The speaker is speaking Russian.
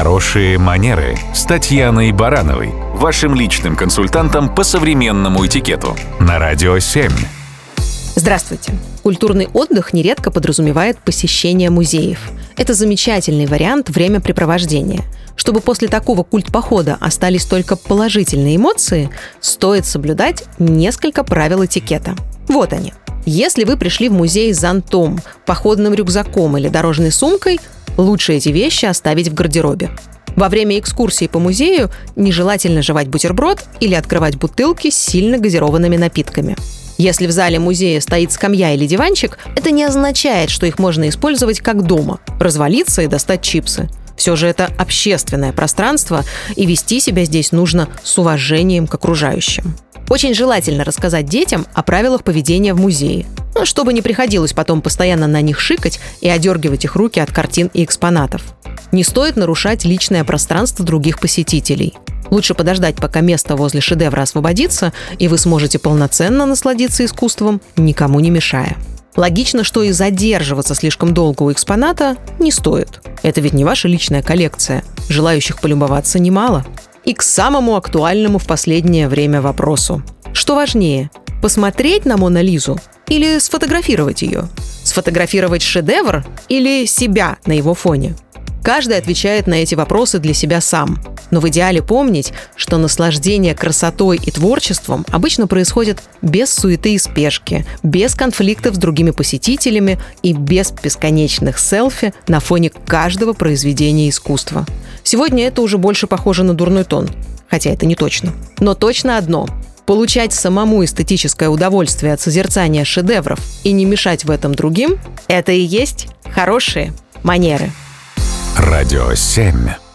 Хорошие манеры с Татьяной Барановой, вашим личным консультантом по современному этикету на Радио 7. Здравствуйте. Культурный отдых нередко подразумевает посещение музеев. Это замечательный вариант времяпрепровождения. Чтобы после такого культ-похода остались только положительные эмоции, стоит соблюдать несколько правил этикета. Вот они. Если вы пришли в музей с зонтом, походным рюкзаком или дорожной сумкой, лучше эти вещи оставить в гардеробе. Во время экскурсии по музею нежелательно жевать бутерброд или открывать бутылки с сильно газированными напитками. Если в зале музея стоит скамья или диванчик, это не означает, что их можно использовать как дома, развалиться и достать чипсы. Все же это общественное пространство, и вести себя здесь нужно с уважением к окружающим. Очень желательно рассказать детям о правилах поведения в музее, ну, чтобы не приходилось потом постоянно на них шикать и одергивать их руки от картин и экспонатов. Не стоит нарушать личное пространство других посетителей. Лучше подождать, пока место возле шедевра освободится, и вы сможете полноценно насладиться искусством, никому не мешая. Логично, что и задерживаться слишком долго у экспоната не стоит. Это ведь не ваша личная коллекция. Желающих полюбоваться немало. И к самому актуальному в последнее время вопросу. Что важнее, посмотреть на Мона Лизу или сфотографировать ее? Сфотографировать шедевр или себя на его фоне? Каждый отвечает на эти вопросы для себя сам. Но в идеале помнить, что наслаждение красотой и творчеством обычно происходит без суеты и спешки, без конфликтов с другими посетителями и без бесконечных селфи на фоне каждого произведения искусства. Сегодня это уже больше похоже на дурной тон, хотя это не точно. Но точно одно получать самому эстетическое удовольствие от созерцания шедевров и не мешать в этом другим – это и есть хорошие манеры. Радио 7.